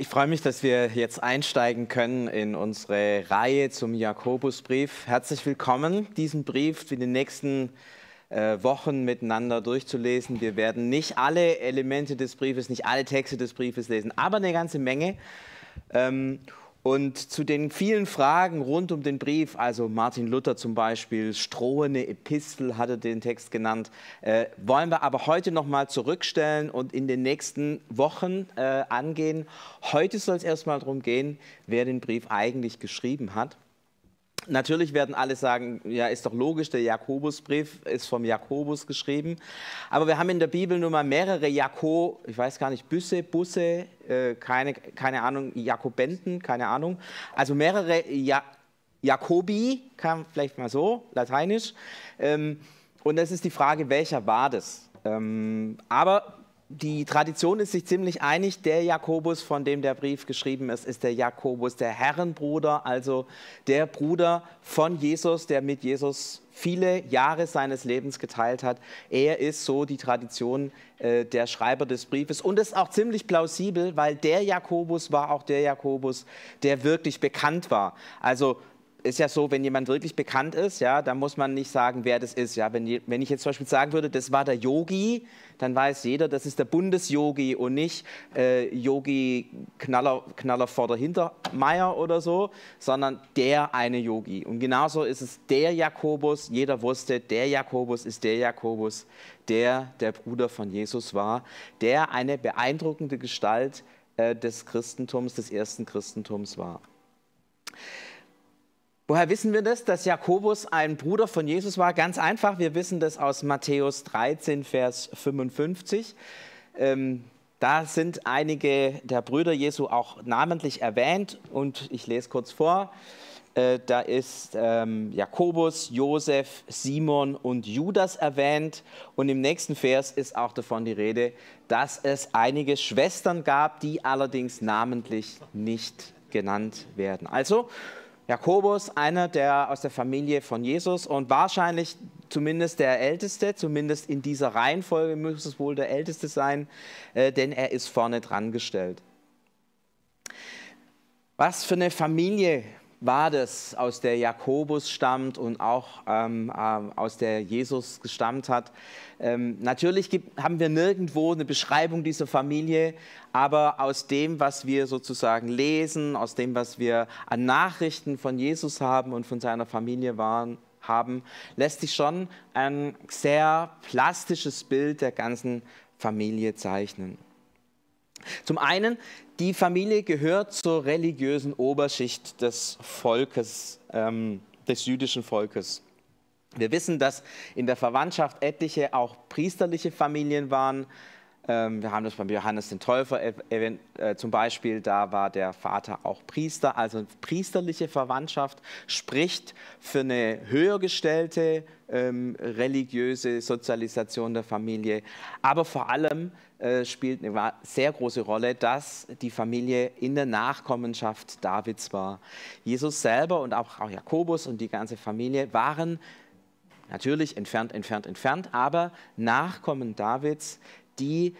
Ich freue mich, dass wir jetzt einsteigen können in unsere Reihe zum Jakobusbrief. Herzlich willkommen, diesen Brief in den nächsten äh, Wochen miteinander durchzulesen. Wir werden nicht alle Elemente des Briefes, nicht alle Texte des Briefes lesen, aber eine ganze Menge. Ähm, und zu den vielen Fragen rund um den Brief, also Martin Luther zum Beispiel, strohende Epistel hatte den Text genannt, äh, wollen wir aber heute nochmal zurückstellen und in den nächsten Wochen äh, angehen. Heute soll es erstmal darum gehen, wer den Brief eigentlich geschrieben hat. Natürlich werden alle sagen, ja, ist doch logisch, der Jakobusbrief ist vom Jakobus geschrieben. Aber wir haben in der Bibel nun mal mehrere Jakob, ich weiß gar nicht, Büsse, Busse, äh, keine, keine Ahnung, Jakobenten, keine Ahnung. Also mehrere ja Jakobi, kam vielleicht mal so, lateinisch. Ähm, und es ist die Frage, welcher war das? Ähm, aber die Tradition ist sich ziemlich einig, der Jakobus, von dem der Brief geschrieben ist, ist der Jakobus, der Herrenbruder, also der Bruder von Jesus, der mit Jesus viele Jahre seines Lebens geteilt hat. Er ist so die Tradition äh, der Schreiber des Briefes und ist auch ziemlich plausibel, weil der Jakobus war auch der Jakobus, der wirklich bekannt war. Also ist ja so, wenn jemand wirklich bekannt ist, ja, dann muss man nicht sagen, wer das ist. Ja. Wenn, wenn ich jetzt zum Beispiel sagen würde, das war der Yogi, dann weiß jeder, das ist der Bundesyogi und nicht äh, Yogi Knaller, Knaller vor der Hintermeier oder so, sondern der eine Yogi. Und genauso ist es der Jakobus. Jeder wusste, der Jakobus ist der Jakobus, der der Bruder von Jesus war, der eine beeindruckende Gestalt äh, des Christentums, des ersten Christentums war. Woher wissen wir das, dass Jakobus ein Bruder von Jesus war? Ganz einfach, wir wissen das aus Matthäus 13, Vers 55. Ähm, da sind einige der Brüder Jesu auch namentlich erwähnt und ich lese kurz vor. Äh, da ist ähm, Jakobus, Josef, Simon und Judas erwähnt. Und im nächsten Vers ist auch davon die Rede, dass es einige Schwestern gab, die allerdings namentlich nicht genannt werden. Also Jakobus, einer der aus der Familie von Jesus und wahrscheinlich zumindest der Älteste, zumindest in dieser Reihenfolge muss es wohl der Älteste sein, äh, denn er ist vorne dran gestellt. Was für eine Familie war das, aus der Jakobus stammt und auch ähm, äh, aus der Jesus gestammt hat. Ähm, natürlich gibt, haben wir nirgendwo eine Beschreibung dieser Familie, aber aus dem, was wir sozusagen lesen, aus dem, was wir an Nachrichten von Jesus haben und von seiner Familie waren, haben, lässt sich schon ein sehr plastisches Bild der ganzen Familie zeichnen. Zum einen, die Familie gehört zur religiösen Oberschicht des Volkes, ähm, des jüdischen Volkes. Wir wissen, dass in der Verwandtschaft etliche auch priesterliche Familien waren. Ähm, wir haben das beim Johannes den Täufer äh, zum Beispiel, da war der Vater auch Priester, also priesterliche Verwandtschaft spricht für eine höher gestellte ähm, religiöse Sozialisation der Familie, aber vor allem äh, spielt eine sehr große Rolle, dass die Familie in der Nachkommenschaft Davids war. Jesus selber und auch, auch Jakobus und die ganze Familie waren natürlich entfernt, entfernt, entfernt, aber Nachkommen Davids, die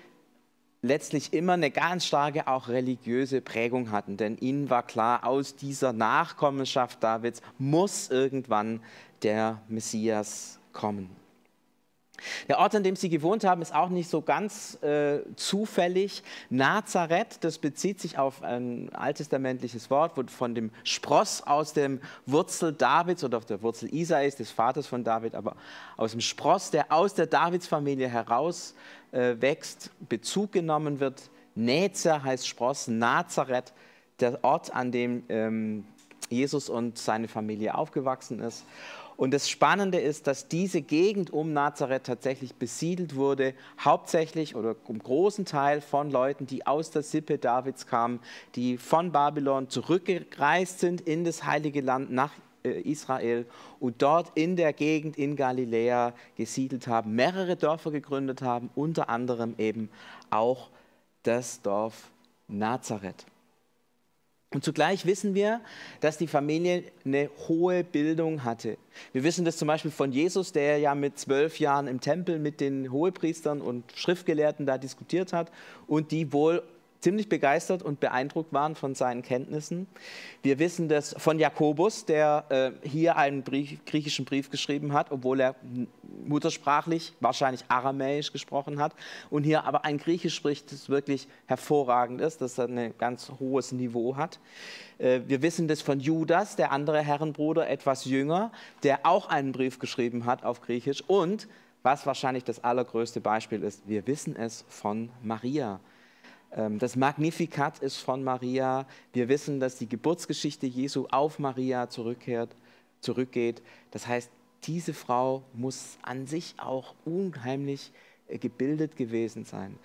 letztlich immer eine ganz starke auch religiöse Prägung hatten. Denn ihnen war klar, aus dieser Nachkommenschaft Davids muss irgendwann der Messias kommen. Der Ort, an dem sie gewohnt haben, ist auch nicht so ganz äh, zufällig. Nazareth, das bezieht sich auf ein alttestamentliches Wort, wo von dem Spross aus dem Wurzel Davids oder auf der Wurzel Isais, des Vaters von David, aber aus dem Spross, der aus der Davidsfamilie heraus äh, wächst, Bezug genommen wird. Nezer heißt Spross, Nazareth, der Ort, an dem ähm, Jesus und seine Familie aufgewachsen ist. Und das Spannende ist, dass diese Gegend um Nazareth tatsächlich besiedelt wurde, hauptsächlich oder im großen Teil von Leuten, die aus der Sippe Davids kamen, die von Babylon zurückgereist sind in das heilige Land nach äh, Israel und dort in der Gegend in Galiläa gesiedelt haben, mehrere Dörfer gegründet haben, unter anderem eben auch das Dorf Nazareth. Und zugleich wissen wir, dass die Familie eine hohe Bildung hatte. Wir wissen das zum Beispiel von Jesus, der ja mit zwölf Jahren im Tempel mit den Hohepriestern und Schriftgelehrten da diskutiert hat und die wohl ziemlich begeistert und beeindruckt waren von seinen Kenntnissen. Wir wissen das von Jakobus, der äh, hier einen Brief, griechischen Brief geschrieben hat, obwohl er muttersprachlich wahrscheinlich aramäisch gesprochen hat und hier aber ein Griechisch spricht, das wirklich hervorragend ist, das ein ganz hohes Niveau hat. Äh, wir wissen das von Judas, der andere Herrenbruder, etwas jünger, der auch einen Brief geschrieben hat auf Griechisch und was wahrscheinlich das allergrößte Beispiel ist, wir wissen es von Maria das Magnificat ist von Maria. Wir wissen, dass die Geburtsgeschichte Jesu auf Maria zurückkehrt, zurückgeht. Das heißt, diese Frau muss an sich auch unheimlich äh, gebildet gewesen sein.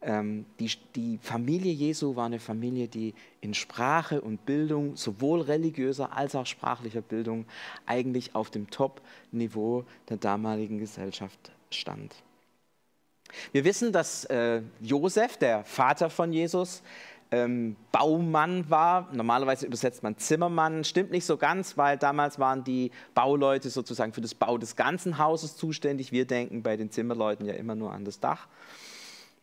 Ähm, die, die Familie Jesu war eine Familie, die in Sprache und Bildung, sowohl religiöser als auch sprachlicher Bildung, eigentlich auf dem Top-Niveau der damaligen Gesellschaft stand. Wir wissen, dass äh, Josef, der Vater von Jesus, ähm, Baumann war. Normalerweise übersetzt man Zimmermann. Stimmt nicht so ganz, weil damals waren die Bauleute sozusagen für das Bau des ganzen Hauses zuständig. Wir denken bei den Zimmerleuten ja immer nur an das Dach.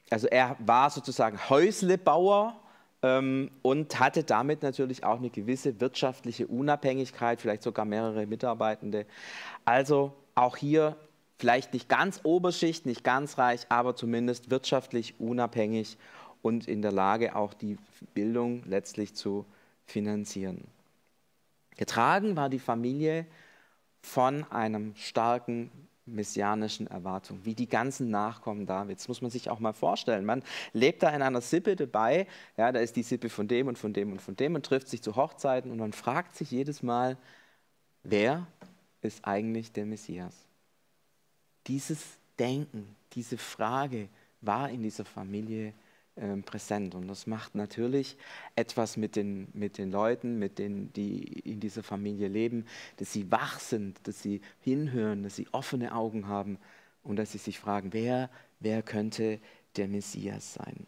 Also er war sozusagen Häuslebauer ähm, und hatte damit natürlich auch eine gewisse wirtschaftliche Unabhängigkeit, vielleicht sogar mehrere Mitarbeitende. Also auch hier vielleicht nicht ganz Oberschicht, nicht ganz reich, aber zumindest wirtschaftlich unabhängig und in der Lage, auch die Bildung letztlich zu finanzieren. Getragen war die Familie von einem starken messianischen Erwartung, wie die ganzen Nachkommen Davids. Muss man sich auch mal vorstellen. Man lebt da in einer Sippe dabei, ja, da ist die Sippe von dem und von dem und von dem und trifft sich zu Hochzeiten und man fragt sich jedes Mal, wer ist eigentlich der Messias? Dieses Denken, diese Frage war in dieser Familie äh, präsent. Und das macht natürlich etwas mit den, mit den Leuten, mit denen, die in dieser Familie leben, dass sie wach sind, dass sie hinhören, dass sie offene Augen haben und dass sie sich fragen, wer, wer könnte der Messias sein?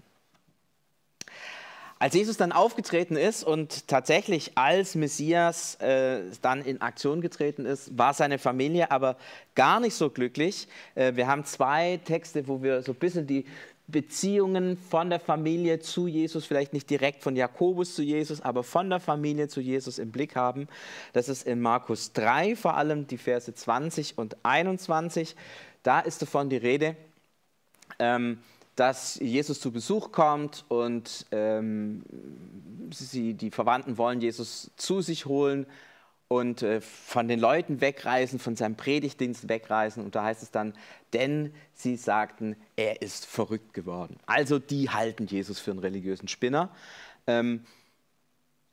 Als Jesus dann aufgetreten ist und tatsächlich als Messias äh, dann in Aktion getreten ist, war seine Familie aber gar nicht so glücklich. Äh, wir haben zwei Texte, wo wir so ein bisschen die Beziehungen von der Familie zu Jesus, vielleicht nicht direkt von Jakobus zu Jesus, aber von der Familie zu Jesus im Blick haben. Das ist in Markus 3 vor allem die Verse 20 und 21. Da ist davon die Rede. Ähm, dass Jesus zu Besuch kommt und ähm, sie, die Verwandten wollen Jesus zu sich holen und äh, von den Leuten wegreisen, von seinem Predigtdienst wegreisen. Und da heißt es dann, denn sie sagten, er ist verrückt geworden. Also die halten Jesus für einen religiösen Spinner. Ähm,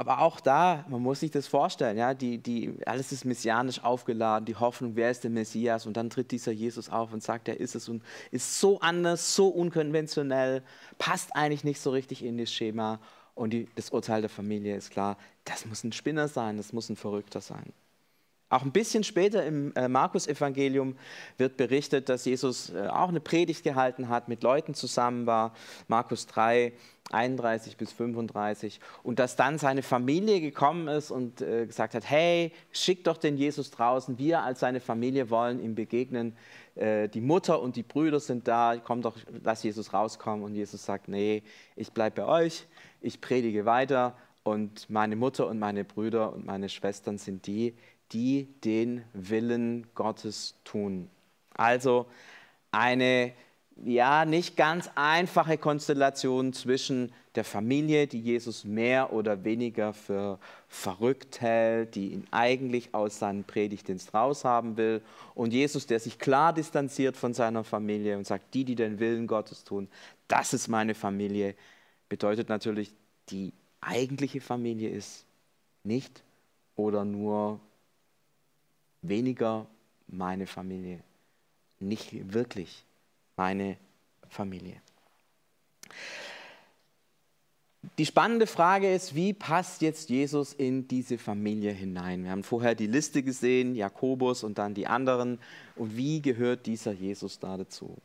aber auch da, man muss sich das vorstellen, ja, die, die, alles ist messianisch aufgeladen, die Hoffnung, wer ist der Messias? Und dann tritt dieser Jesus auf und sagt, er ist es und ist so anders, so unkonventionell, passt eigentlich nicht so richtig in das Schema. Und die, das Urteil der Familie ist klar, das muss ein Spinner sein, das muss ein Verrückter sein. Auch ein bisschen später im äh, Markus-Evangelium wird berichtet, dass Jesus äh, auch eine Predigt gehalten hat, mit Leuten zusammen war. Markus 3, 31 bis 35. Und dass dann seine Familie gekommen ist und äh, gesagt hat: Hey, schick doch den Jesus draußen. Wir als seine Familie wollen ihm begegnen. Äh, die Mutter und die Brüder sind da. Komm doch, lass Jesus rauskommen. Und Jesus sagt: Nee, ich bleibe bei euch. Ich predige weiter. Und meine Mutter und meine Brüder und meine Schwestern sind die, die den Willen Gottes tun. Also eine ja nicht ganz einfache Konstellation zwischen der Familie, die Jesus mehr oder weniger für verrückt hält, die ihn eigentlich aus seinem Predigtdienst raushaben will, und Jesus, der sich klar distanziert von seiner Familie und sagt, die, die den Willen Gottes tun, das ist meine Familie, bedeutet natürlich, die eigentliche Familie ist nicht oder nur weniger meine Familie, nicht wirklich meine Familie. Die spannende Frage ist, wie passt jetzt Jesus in diese Familie hinein? Wir haben vorher die Liste gesehen, Jakobus und dann die anderen. Und wie gehört dieser Jesus da dazu?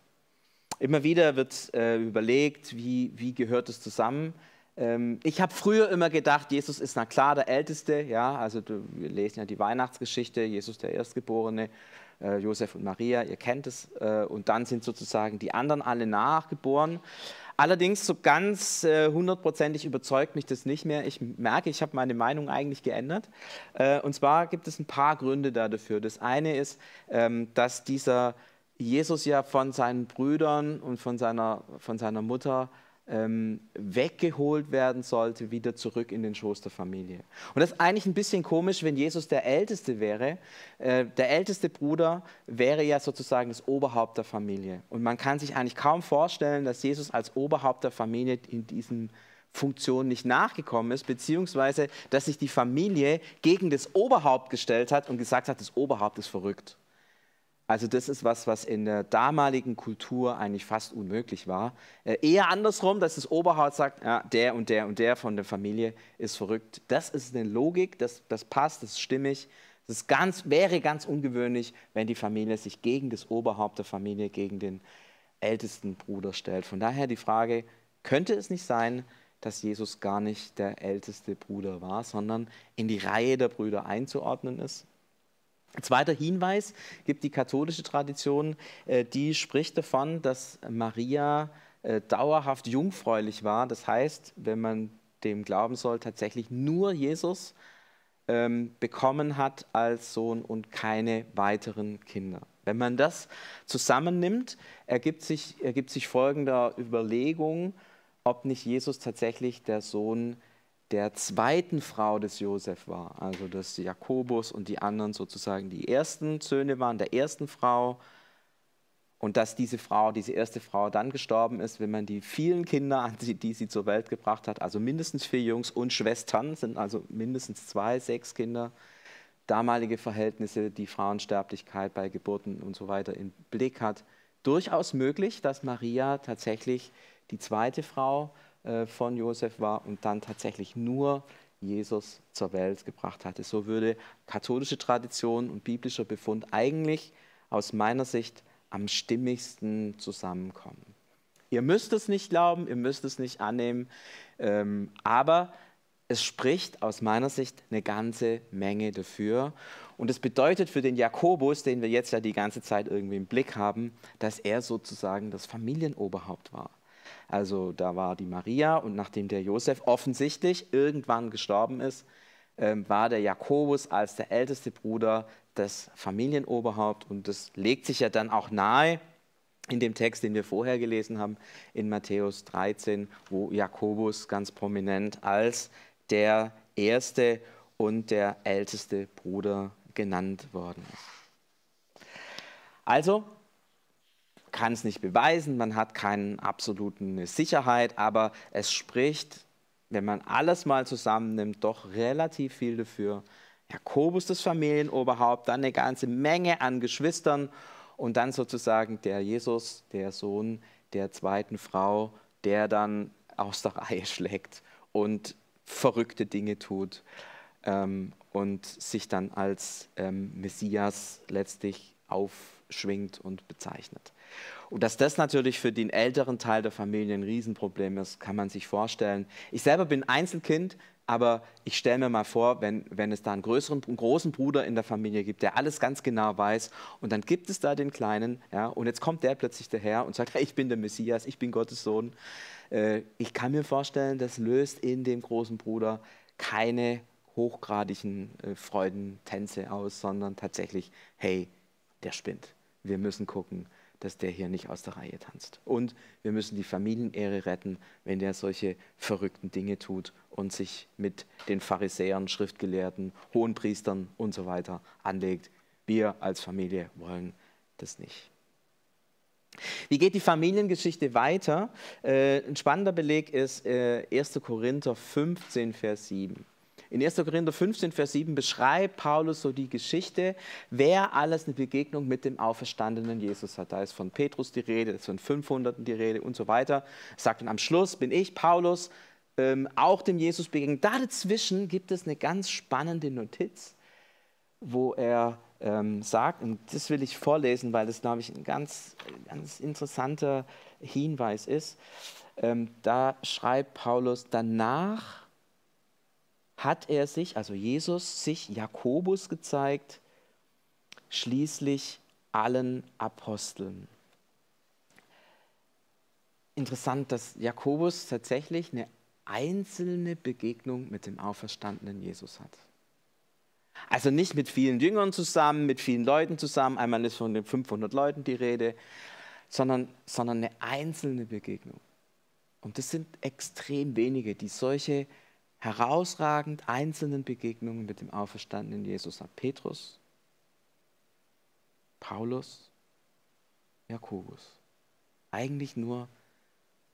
Immer wieder wird äh, überlegt, wie, wie gehört es zusammen? Ähm, ich habe früher immer gedacht, Jesus ist na klar der Älteste. Ja, also wir lesen ja die Weihnachtsgeschichte, Jesus der Erstgeborene, äh, Josef und Maria, ihr kennt es. Äh, und dann sind sozusagen die anderen alle nachgeboren. Allerdings so ganz äh, hundertprozentig überzeugt mich das nicht mehr. Ich merke, ich habe meine Meinung eigentlich geändert. Äh, und zwar gibt es ein paar Gründe dafür. Das eine ist, ähm, dass dieser Jesus ja von seinen Brüdern und von seiner, von seiner Mutter ähm, weggeholt werden sollte, wieder zurück in den Schoß der Familie. Und das ist eigentlich ein bisschen komisch, wenn Jesus der Älteste wäre. Äh, der älteste Bruder wäre ja sozusagen das Oberhaupt der Familie. Und man kann sich eigentlich kaum vorstellen, dass Jesus als Oberhaupt der Familie in diesen Funktion nicht nachgekommen ist, beziehungsweise dass sich die Familie gegen das Oberhaupt gestellt hat und gesagt hat, das Oberhaupt ist verrückt. Also das ist was, was in der damaligen Kultur eigentlich fast unmöglich war. Äh, eher andersrum, dass das Oberhaupt sagt, ja, der und der und der von der Familie ist verrückt. Das ist eine Logik, das, das passt, das ist stimmig. Das ganz, wäre ganz ungewöhnlich, wenn die Familie sich gegen das Oberhaupt der Familie, gegen den ältesten Bruder stellt. Von daher die Frage, könnte es nicht sein, dass Jesus gar nicht der älteste Bruder war, sondern in die Reihe der Brüder einzuordnen ist? Zweiter Hinweis gibt die katholische Tradition, äh, die spricht davon, dass Maria äh, dauerhaft jungfräulich war. Das heißt, wenn man dem glauben soll, tatsächlich nur Jesus ähm, bekommen hat als Sohn und keine weiteren Kinder. Wenn man das zusammennimmt, ergibt sich, ergibt sich folgende Überlegung, ob nicht Jesus tatsächlich der Sohn ist der zweiten Frau des Josef war, also dass Jakobus und die anderen sozusagen die ersten Söhne waren, der ersten Frau, und dass diese Frau, diese erste Frau dann gestorben ist, wenn man die vielen Kinder, die sie zur Welt gebracht hat, also mindestens vier Jungs und Schwestern, sind also mindestens zwei, sechs Kinder, damalige Verhältnisse, die Frauensterblichkeit bei Geburten und so weiter im Blick hat, durchaus möglich, dass Maria tatsächlich die zweite Frau von Josef war und dann tatsächlich nur Jesus zur Welt gebracht hatte. So würde katholische Tradition und biblischer Befund eigentlich aus meiner Sicht am stimmigsten zusammenkommen. Ihr müsst es nicht glauben, ihr müsst es nicht annehmen, ähm, aber es spricht aus meiner Sicht eine ganze Menge dafür. Und es bedeutet für den Jakobus, den wir jetzt ja die ganze Zeit irgendwie im Blick haben, dass er sozusagen das Familienoberhaupt war. Also da war die Maria und nachdem der Josef offensichtlich irgendwann gestorben ist, ähm, war der Jakobus als der älteste Bruder das Familienoberhaupt und das legt sich ja dann auch nahe in dem Text, den wir vorher gelesen haben, in Matthäus 13, wo Jakobus ganz prominent als der erste und der älteste Bruder genannt worden ist. Also, kann es nicht beweisen, man hat keine absolute Sicherheit, aber es spricht, wenn man alles mal zusammennimmt, doch relativ viel dafür. Jakobus das Familienoberhaupt, dann eine ganze Menge an Geschwistern und dann sozusagen der Jesus, der Sohn der zweiten Frau, der dann aus der Reihe schlägt und verrückte Dinge tut ähm, und sich dann als ähm, Messias letztlich aufschwingt und bezeichnet. Und dass das natürlich für den älteren Teil der Familie ein Riesenproblem ist, kann man sich vorstellen. Ich selber bin Einzelkind, aber ich stelle mir mal vor, wenn, wenn es da einen größeren, einen großen Bruder in der Familie gibt, der alles ganz genau weiß, und dann gibt es da den Kleinen, ja, und jetzt kommt der plötzlich daher und sagt, hey, ich bin der Messias, ich bin Gottes Sohn. Äh, ich kann mir vorstellen, das löst in dem großen Bruder keine hochgradigen äh, Freudentänze aus, sondern tatsächlich, hey, der spinnt. Wir müssen gucken, dass der hier nicht aus der Reihe tanzt. Und wir müssen die Familienehre retten, wenn der solche verrückten Dinge tut und sich mit den Pharisäern, Schriftgelehrten, Hohenpriestern und so weiter anlegt. Wir als Familie wollen das nicht. Wie geht die Familiengeschichte weiter? Äh, ein spannender Beleg ist äh, 1. Korinther 15, Vers 7. In 1. Korinther 15, Vers 7 beschreibt Paulus so die Geschichte, wer alles eine Begegnung mit dem auferstandenen Jesus hat. Da ist von Petrus die Rede, da ist von 500 die Rede und so weiter. Er sagt dann am Schluss, bin ich, Paulus, ähm, auch dem Jesus begegnet. Dazwischen gibt es eine ganz spannende Notiz, wo er ähm, sagt, und das will ich vorlesen, weil das, glaube ich, ein ganz, ganz interessanter Hinweis ist. Ähm, da schreibt Paulus, danach hat er sich, also Jesus, sich Jakobus gezeigt, schließlich allen Aposteln. interessant, dass Jakobus tatsächlich eine einzelne Begegnung mit dem auferstandenen Jesus hat. Also nicht mit vielen Jüngern zusammen, mit vielen Leuten zusammen, einmal ist von den 500 Leuten die Rede, sondern, sondern eine einzelne Begegnung. Und das sind extrem wenige, die solche herausragend einzelnen Begegnungen mit dem auferstandenen Jesus haben. Petrus, Paulus, Jakobus. Eigentlich nur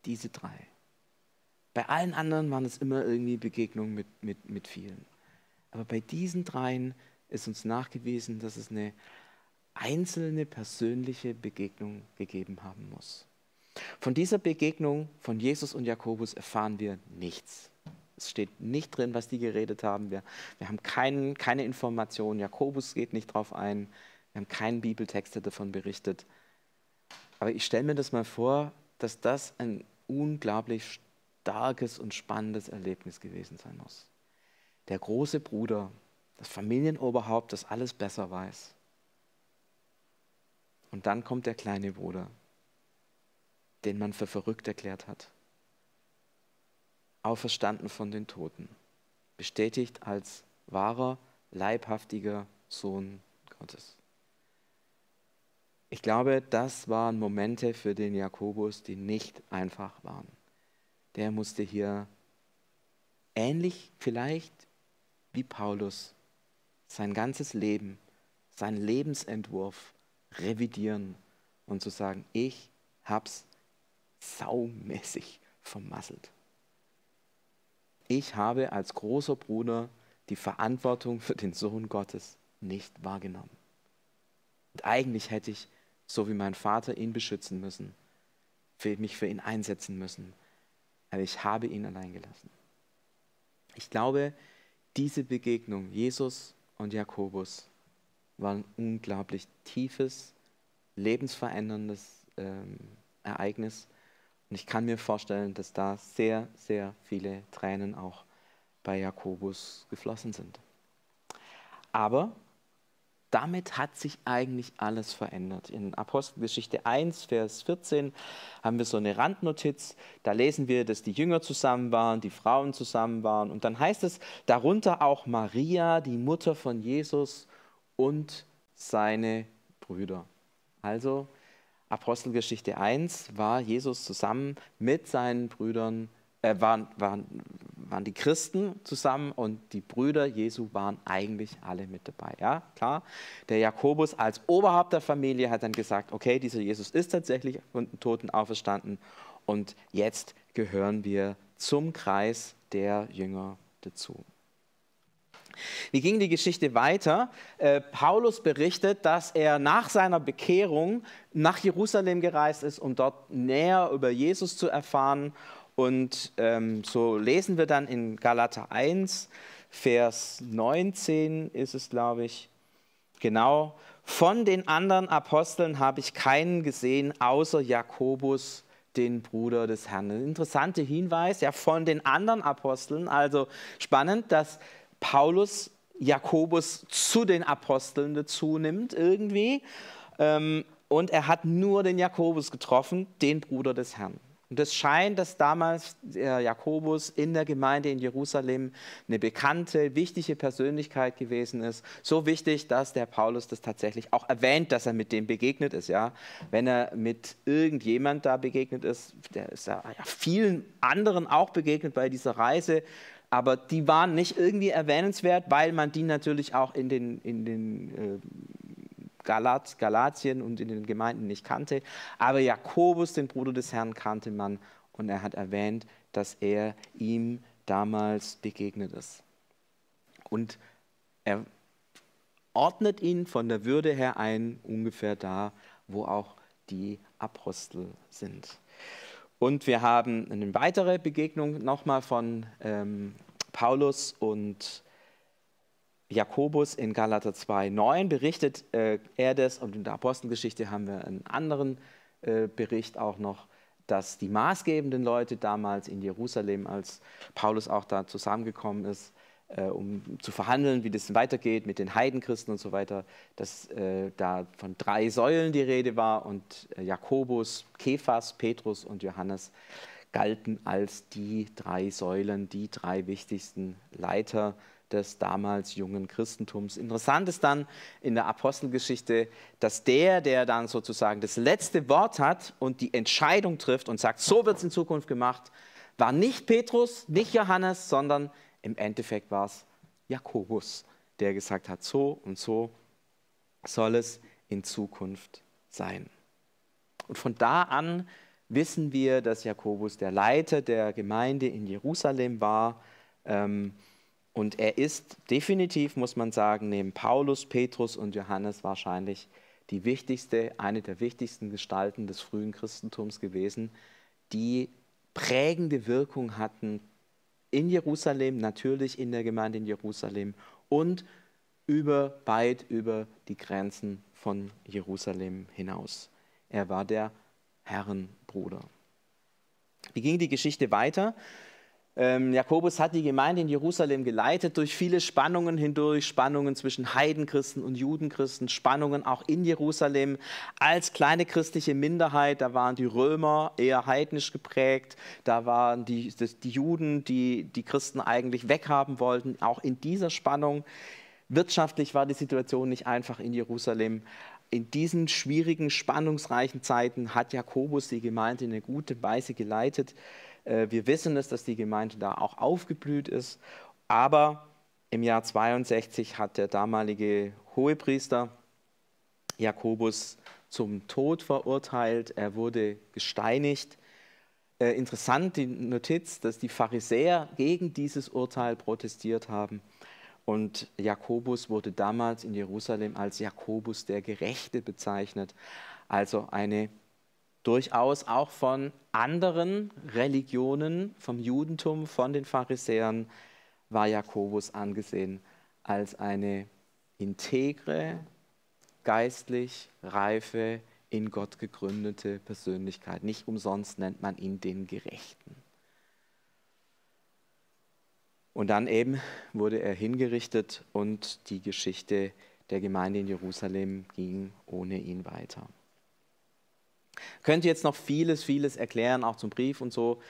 diese drei. Bei allen anderen waren es immer irgendwie Begegnungen mit, mit, mit vielen. Aber bei diesen dreien ist uns nachgewiesen, dass es eine einzelne persönliche Begegnung gegeben haben muss. Von dieser Begegnung von Jesus und Jakobus erfahren wir nichts. Es steht nicht drin, was die geredet haben. Wir, wir haben kein, keine Informationen. Jakobus geht nicht darauf ein. Wir haben keinen Bibeltext, der davon berichtet. Aber ich stelle mir das mal vor, dass das ein unglaublich starkes und spannendes Erlebnis gewesen sein muss. Der große Bruder, das Familienoberhaupt, das alles besser weiß. Und dann kommt der kleine Bruder, den man für verrückt erklärt hat. Auferstanden von den Toten, bestätigt als wahrer, leibhaftiger Sohn Gottes. Ich glaube, das waren Momente für den Jakobus, die nicht einfach waren. Der musste hier ähnlich vielleicht wie Paulus sein ganzes Leben, seinen Lebensentwurf revidieren und zu sagen, ich hab's saumäßig vermasselt. Ich habe als großer Bruder die Verantwortung für den Sohn Gottes nicht wahrgenommen. Und eigentlich hätte ich, so wie mein Vater, ihn beschützen müssen, mich für ihn einsetzen müssen. Aber ich habe ihn allein gelassen. Ich glaube, diese Begegnung, Jesus und Jakobus, war ein unglaublich tiefes, lebensveränderndes ähm, Ereignis. Und ich kann mir vorstellen, dass da sehr, sehr viele Tränen auch bei Jakobus geflossen sind. Aber damit hat sich eigentlich alles verändert. In Apostelgeschichte 1, Vers 14 haben wir so eine Randnotiz. Da lesen wir, dass die Jünger zusammen waren, die Frauen zusammen waren. Und dann heißt es, darunter auch Maria, die Mutter von Jesus und seine Brüder. Also Apostelgeschichte 1 war Jesus zusammen mit seinen Brüdern, äh, waren, waren, waren die Christen zusammen und die Brüder Jesu waren eigentlich alle mit dabei. Ja, klar. Der Jakobus als Oberhaupt der Familie hat dann gesagt, okay, dieser Jesus ist tatsächlich von den Toten auferstanden und jetzt gehören wir zum Kreis der Jünger dazu. Wie ging die Geschichte weiter? Äh, Paulus berichtet, dass er nach seiner Bekehrung nach Jerusalem gereist ist, um dort näher über Jesus zu erfahren. Und ähm, so lesen wir dann in Galater 1, Vers 19 ist es, glaube ich, genau. Von den anderen Aposteln habe ich keinen gesehen, außer Jakobus, den Bruder des Herrn. Interessanter Hinweis, ja, von den anderen Aposteln. Also spannend, dass Paulus Jakobus zu den Aposteln dazu nimmt irgendwie. Ähm, und er hat nur den Jakobus getroffen, den Bruder des Herrn. Und es scheint, dass damals der Jakobus in der Gemeinde in Jerusalem eine bekannte, wichtige Persönlichkeit gewesen ist. So wichtig, dass der Paulus das tatsächlich auch erwähnt, dass er mit dem begegnet ist. Ja? Wenn er mit irgendjemand da begegnet ist, der ist ja vielen anderen auch begegnet bei dieser Reise, aber die waren nicht irgendwie erwähnenswert, weil man die natürlich auch in den, in den äh, Galat, Galatien und in den Gemeinden nicht kannte. Aber Jakobus, den Bruder des Herrn, kannte man und er hat erwähnt, dass er ihm damals begegnet ist. Und er ordnet ihn von der Würde her ein, ungefähr da, wo auch die Apostel sind. Und wir haben eine weitere Begegnung nochmal von ähm, Paulus und Jakobus in Galater 2,9 berichtet äh, er das. Und in der Apostelgeschichte haben wir einen anderen äh, Bericht auch noch, dass die maßgebenden Leute damals in Jerusalem, als Paulus auch da zusammengekommen ist, um zu verhandeln, wie das weitergeht mit den Heidenchristen und so weiter, dass äh, da von drei Säulen die Rede war und äh, Jakobus, Kephas, Petrus und Johannes galten als die drei Säulen, die drei wichtigsten Leiter des damals jungen Christentums. Interessant ist dann in der Apostelgeschichte, dass der, der dann sozusagen das letzte Wort hat und die Entscheidung trifft und sagt, so wird es in Zukunft gemacht, war nicht Petrus, nicht Johannes, sondern im Endeffekt war es Jakobus, der gesagt hat, so und so soll es in Zukunft sein. Und von da an wissen wir, dass Jakobus der Leiter der Gemeinde in Jerusalem war. Ähm, und er ist definitiv, muss man sagen, neben Paulus, Petrus und Johannes wahrscheinlich die wichtigste, eine der wichtigsten Gestalten des frühen Christentums gewesen, die prägende Wirkung hatten in Jerusalem, natürlich in der Gemeinde in Jerusalem und über, weit über die Grenzen von Jerusalem hinaus. Er war der Herrenbruder. Wie ging die Geschichte weiter? Ähm, Jakobus hat die Gemeinde in Jerusalem geleitet durch viele Spannungen hindurch, Spannungen zwischen Heidenchristen und Judenchristen, Spannungen auch in Jerusalem als kleine christliche Minderheit. Da waren die Römer eher heidnisch geprägt, da waren die, die Juden, die die Christen eigentlich weghaben wollten, auch in dieser Spannung. Wirtschaftlich war die Situation nicht einfach in Jerusalem. In diesen schwierigen, spannungsreichen Zeiten hat Jakobus die Gemeinde in eine gute Weise geleitet. Äh, wir wissen es, dass die Gemeinde da auch aufgeblüht ist. Aber im Jahr 62 hat der damalige Hohepriester Jakobus zum Tod verurteilt. Er wurde gesteinigt. Äh, interessant die Notiz, dass die Pharisäer gegen dieses Urteil protestiert haben. Und Jakobus wurde damals in Jerusalem als Jakobus der Gerechte bezeichnet, also eine durchaus auch von anderen Religionen, vom Judentum, von den Pharisäern, war Jakobus angesehen als eine integre, geistlich reife, in Gott gegründete Persönlichkeit. Nicht umsonst nennt man ihn den Gerechten. Und dann eben wurde er hingerichtet und die Geschichte der Gemeinde in Jerusalem ging ohne ihn weiter. Könnt jetzt noch vieles, vieles erklären, auch zum Brief und so.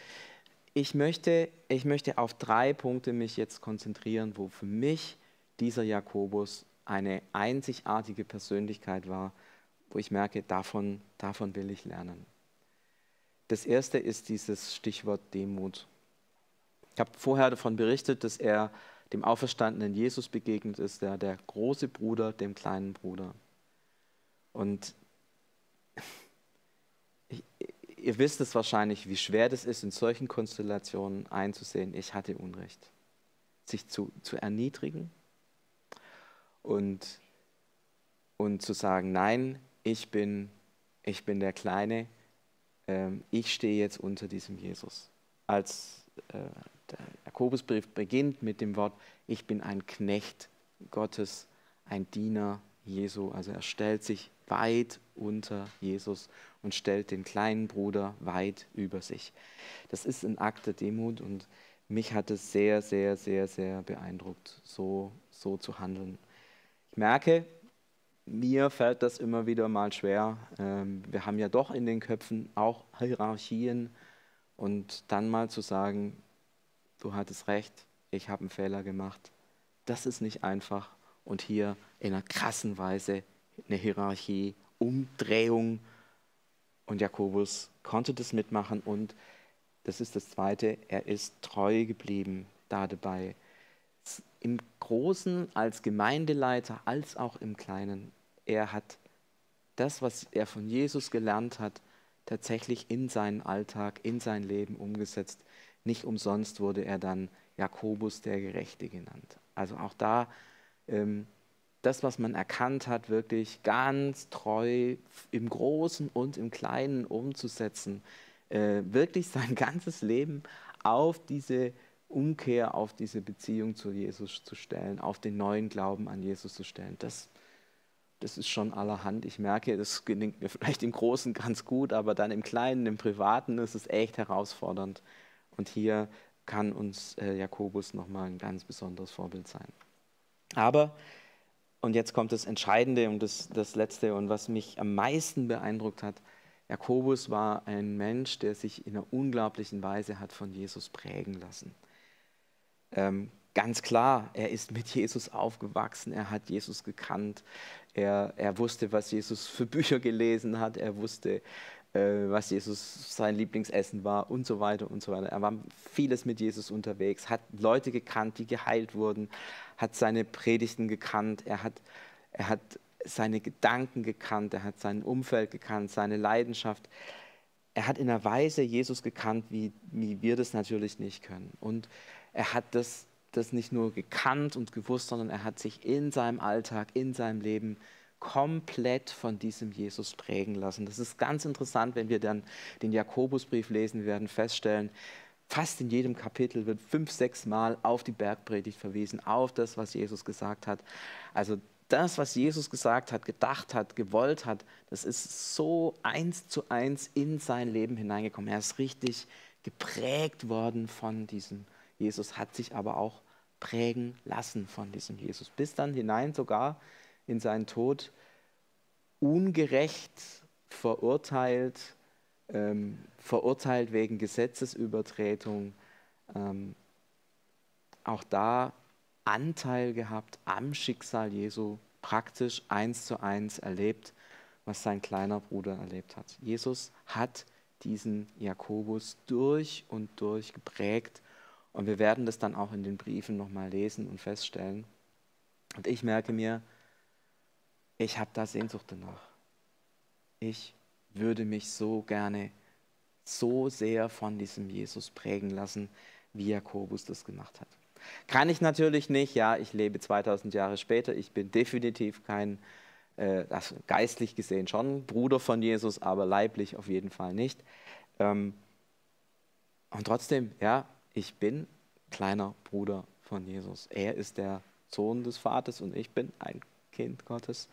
Ich möchte, ich möchte auf drei Punkte mich jetzt konzentrieren, wo für mich dieser Jakobus eine einzigartige Persönlichkeit war, wo ich merke, davon, davon will ich lernen. Das erste ist dieses Stichwort Demut. Ich habe vorher davon berichtet, dass er dem auferstandenen Jesus begegnet ist, der, der große Bruder dem kleinen Bruder. Und ihr wisst es wahrscheinlich, wie schwer das ist, in solchen Konstellationen einzusehen, ich hatte Unrecht. Sich zu, zu erniedrigen und, und zu sagen, nein, ich bin, ich bin der Kleine, ähm, ich stehe jetzt unter diesem Jesus. Als äh, der Jakobusbrief beginnt mit dem Wort, ich bin ein Knecht Gottes, ein Diener Jesu. Also er stellt sich weit unter Jesus und stellt den kleinen Bruder weit über sich. Das ist ein Akt der Demut und mich hat es sehr, sehr, sehr, sehr beeindruckt, so, so zu handeln. Ich merke, mir fällt das immer wieder mal schwer. Ähm, wir haben ja doch in den Köpfen auch Hierarchien und dann mal zu sagen, du hattest recht, ich habe einen Fehler gemacht. Das ist nicht einfach und hier in einer krassen Weise eine Hierarchie, Umdrehung. Und Jakobus konnte das mitmachen und das ist das Zweite, er ist treu geblieben da dabei. Im Großen als Gemeindeleiter als auch im Kleinen. Er hat das, was er von Jesus gelernt hat, tatsächlich in seinen Alltag, in sein Leben umgesetzt. Nicht umsonst wurde er dann Jakobus der Gerechte genannt. Also auch da ähm, das, was man erkannt hat, wirklich ganz treu im Großen und im Kleinen umzusetzen, äh, wirklich sein ganzes Leben auf diese Umkehr, auf diese Beziehung zu Jesus zu stellen, auf den neuen Glauben an Jesus zu stellen. Das, das ist schon allerhand. Ich merke, das gelingt mir vielleicht im Großen ganz gut, aber dann im Kleinen, im Privaten ist es echt herausfordernd. Und hier kann uns äh, Jakobus nochmal ein ganz besonderes Vorbild sein. Aber, und jetzt kommt das Entscheidende und das, das Letzte und was mich am meisten beeindruckt hat, Jakobus war ein Mensch, der sich in einer unglaublichen Weise hat von Jesus prägen lassen. Ähm, ganz klar, er ist mit Jesus aufgewachsen, er hat Jesus gekannt, er, er wusste, was Jesus für Bücher gelesen hat, er wusste, was Jesus sein Lieblingsessen war und so weiter und so weiter. Er war vieles mit Jesus unterwegs, hat Leute gekannt, die geheilt wurden, hat seine Predigten gekannt, er hat, er hat seine Gedanken gekannt, er hat sein Umfeld gekannt, seine Leidenschaft. Er hat in einer Weise Jesus gekannt, wie, wie wir das natürlich nicht können. Und er hat das, das nicht nur gekannt und gewusst, sondern er hat sich in seinem Alltag, in seinem Leben komplett von diesem Jesus prägen lassen. Das ist ganz interessant, wenn wir dann den Jakobusbrief lesen, wir werden feststellen, fast in jedem Kapitel wird fünf, sechs Mal auf die Bergpredigt verwiesen, auf das, was Jesus gesagt hat. Also das, was Jesus gesagt hat, gedacht hat, gewollt hat, das ist so eins zu eins in sein Leben hineingekommen. Er ist richtig geprägt worden von diesem Jesus, hat sich aber auch prägen lassen von diesem Jesus, bis dann hinein sogar in seinen Tod ungerecht verurteilt, ähm, verurteilt wegen Gesetzesübertretung, ähm, auch da Anteil gehabt am Schicksal Jesu, praktisch eins zu eins erlebt, was sein kleiner Bruder erlebt hat. Jesus hat diesen Jakobus durch und durch geprägt und wir werden das dann auch in den Briefen nochmal lesen und feststellen. Und ich merke mir, ich habe da Sehnsucht danach. Ich würde mich so gerne, so sehr von diesem Jesus prägen lassen, wie Jakobus das gemacht hat. Kann ich natürlich nicht, ja, ich lebe 2000 Jahre später, ich bin definitiv kein, äh, also geistlich gesehen schon Bruder von Jesus, aber leiblich auf jeden Fall nicht. Ähm, und trotzdem, ja, ich bin kleiner Bruder von Jesus. Er ist der Sohn des Vaters und ich bin ein Kind Gottes.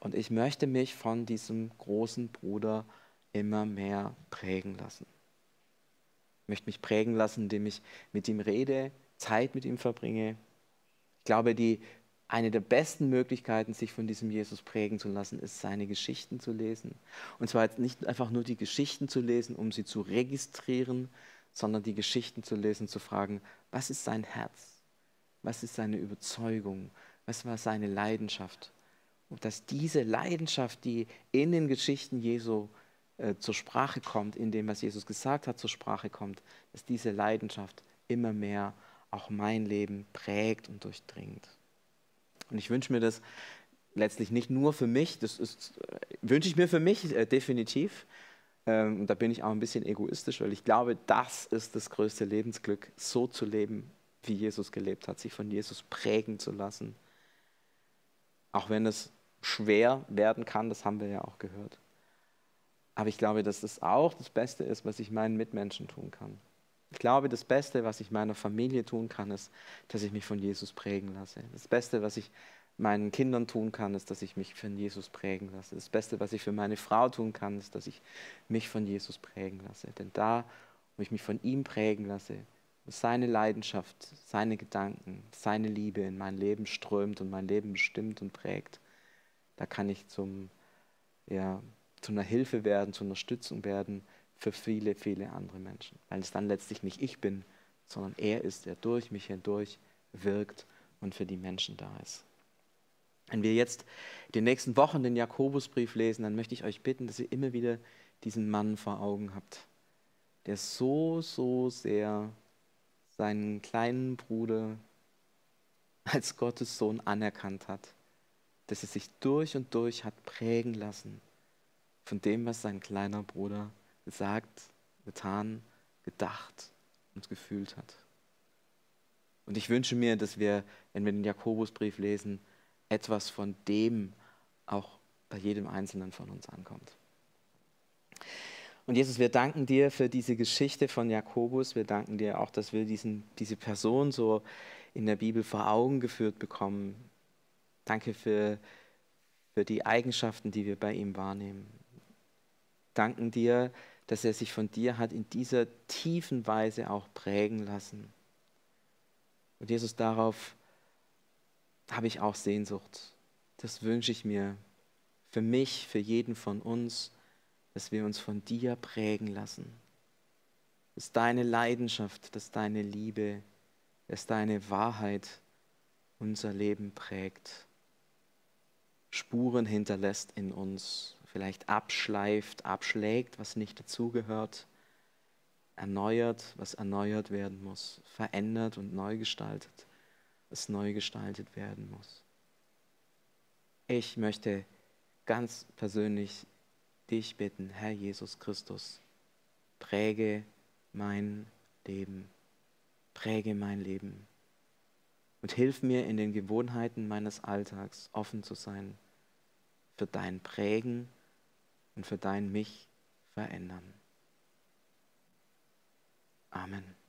Und ich möchte mich von diesem großen Bruder immer mehr prägen lassen. Ich möchte mich prägen lassen, indem ich mit ihm rede, Zeit mit ihm verbringe. Ich glaube, die, eine der besten Möglichkeiten, sich von diesem Jesus prägen zu lassen, ist, seine Geschichten zu lesen. Und zwar nicht einfach nur die Geschichten zu lesen, um sie zu registrieren, sondern die Geschichten zu lesen, zu fragen, was ist sein Herz? Was ist seine Überzeugung? Was war seine Leidenschaft? Und dass diese Leidenschaft, die in den Geschichten Jesu äh, zur Sprache kommt, in dem, was Jesus gesagt hat, zur Sprache kommt, dass diese Leidenschaft immer mehr auch mein Leben prägt und durchdringt. Und ich wünsche mir das letztlich nicht nur für mich, das ist, äh, wünsche ich mir für mich äh, definitiv. Ähm, und da bin ich auch ein bisschen egoistisch, weil ich glaube, das ist das größte Lebensglück, so zu leben, wie Jesus gelebt hat, sich von Jesus prägen zu lassen auch wenn es schwer werden kann, das haben wir ja auch gehört. Aber ich glaube, dass das auch das Beste ist, was ich meinen Mitmenschen tun kann. Ich glaube, das Beste, was ich meiner Familie tun kann, ist, dass ich mich von Jesus prägen lasse. Das Beste, was ich meinen Kindern tun kann, ist, dass ich mich von Jesus prägen lasse. Das Beste, was ich für meine Frau tun kann, ist, dass ich mich von Jesus prägen lasse. Denn da, wo ich mich von ihm prägen lasse, seine Leidenschaft, seine Gedanken, seine Liebe in mein Leben strömt und mein Leben bestimmt und prägt, da kann ich zum, ja, zu einer Hilfe werden, zu einer Stützung werden für viele, viele andere Menschen. Weil es dann letztlich nicht ich bin, sondern er ist, der durch mich hindurch wirkt und für die Menschen da ist. Wenn wir jetzt in den nächsten Wochen den Jakobusbrief lesen, dann möchte ich euch bitten, dass ihr immer wieder diesen Mann vor Augen habt, der so, so sehr seinen kleinen Bruder als Gottes Sohn anerkannt hat, dass er sich durch und durch hat prägen lassen von dem, was sein kleiner Bruder gesagt, getan, gedacht und gefühlt hat. Und ich wünsche mir, dass wir, wenn wir den Jakobusbrief lesen, etwas von dem auch bei jedem Einzelnen von uns ankommt. Und Jesus, wir danken dir für diese Geschichte von Jakobus. Wir danken dir auch, dass wir diesen, diese Person so in der Bibel vor Augen geführt bekommen. Danke für, für die Eigenschaften, die wir bei ihm wahrnehmen. Danken dir, dass er sich von dir hat in dieser tiefen Weise auch prägen lassen. Und Jesus, darauf habe ich auch Sehnsucht. Das wünsche ich mir für mich, für jeden von uns, dass wir uns von dir prägen lassen. Dass deine Leidenschaft, dass deine Liebe, dass deine Wahrheit unser Leben prägt, Spuren hinterlässt in uns, vielleicht abschleift, abschlägt, was nicht dazugehört, erneuert, was erneuert werden muss, verändert und neu gestaltet, was neu gestaltet werden muss. Ich möchte ganz persönlich dich bitten, Herr Jesus Christus, präge mein Leben, präge mein Leben und hilf mir in den Gewohnheiten meines Alltags offen zu sein für dein Prägen und für dein mich verändern. Amen.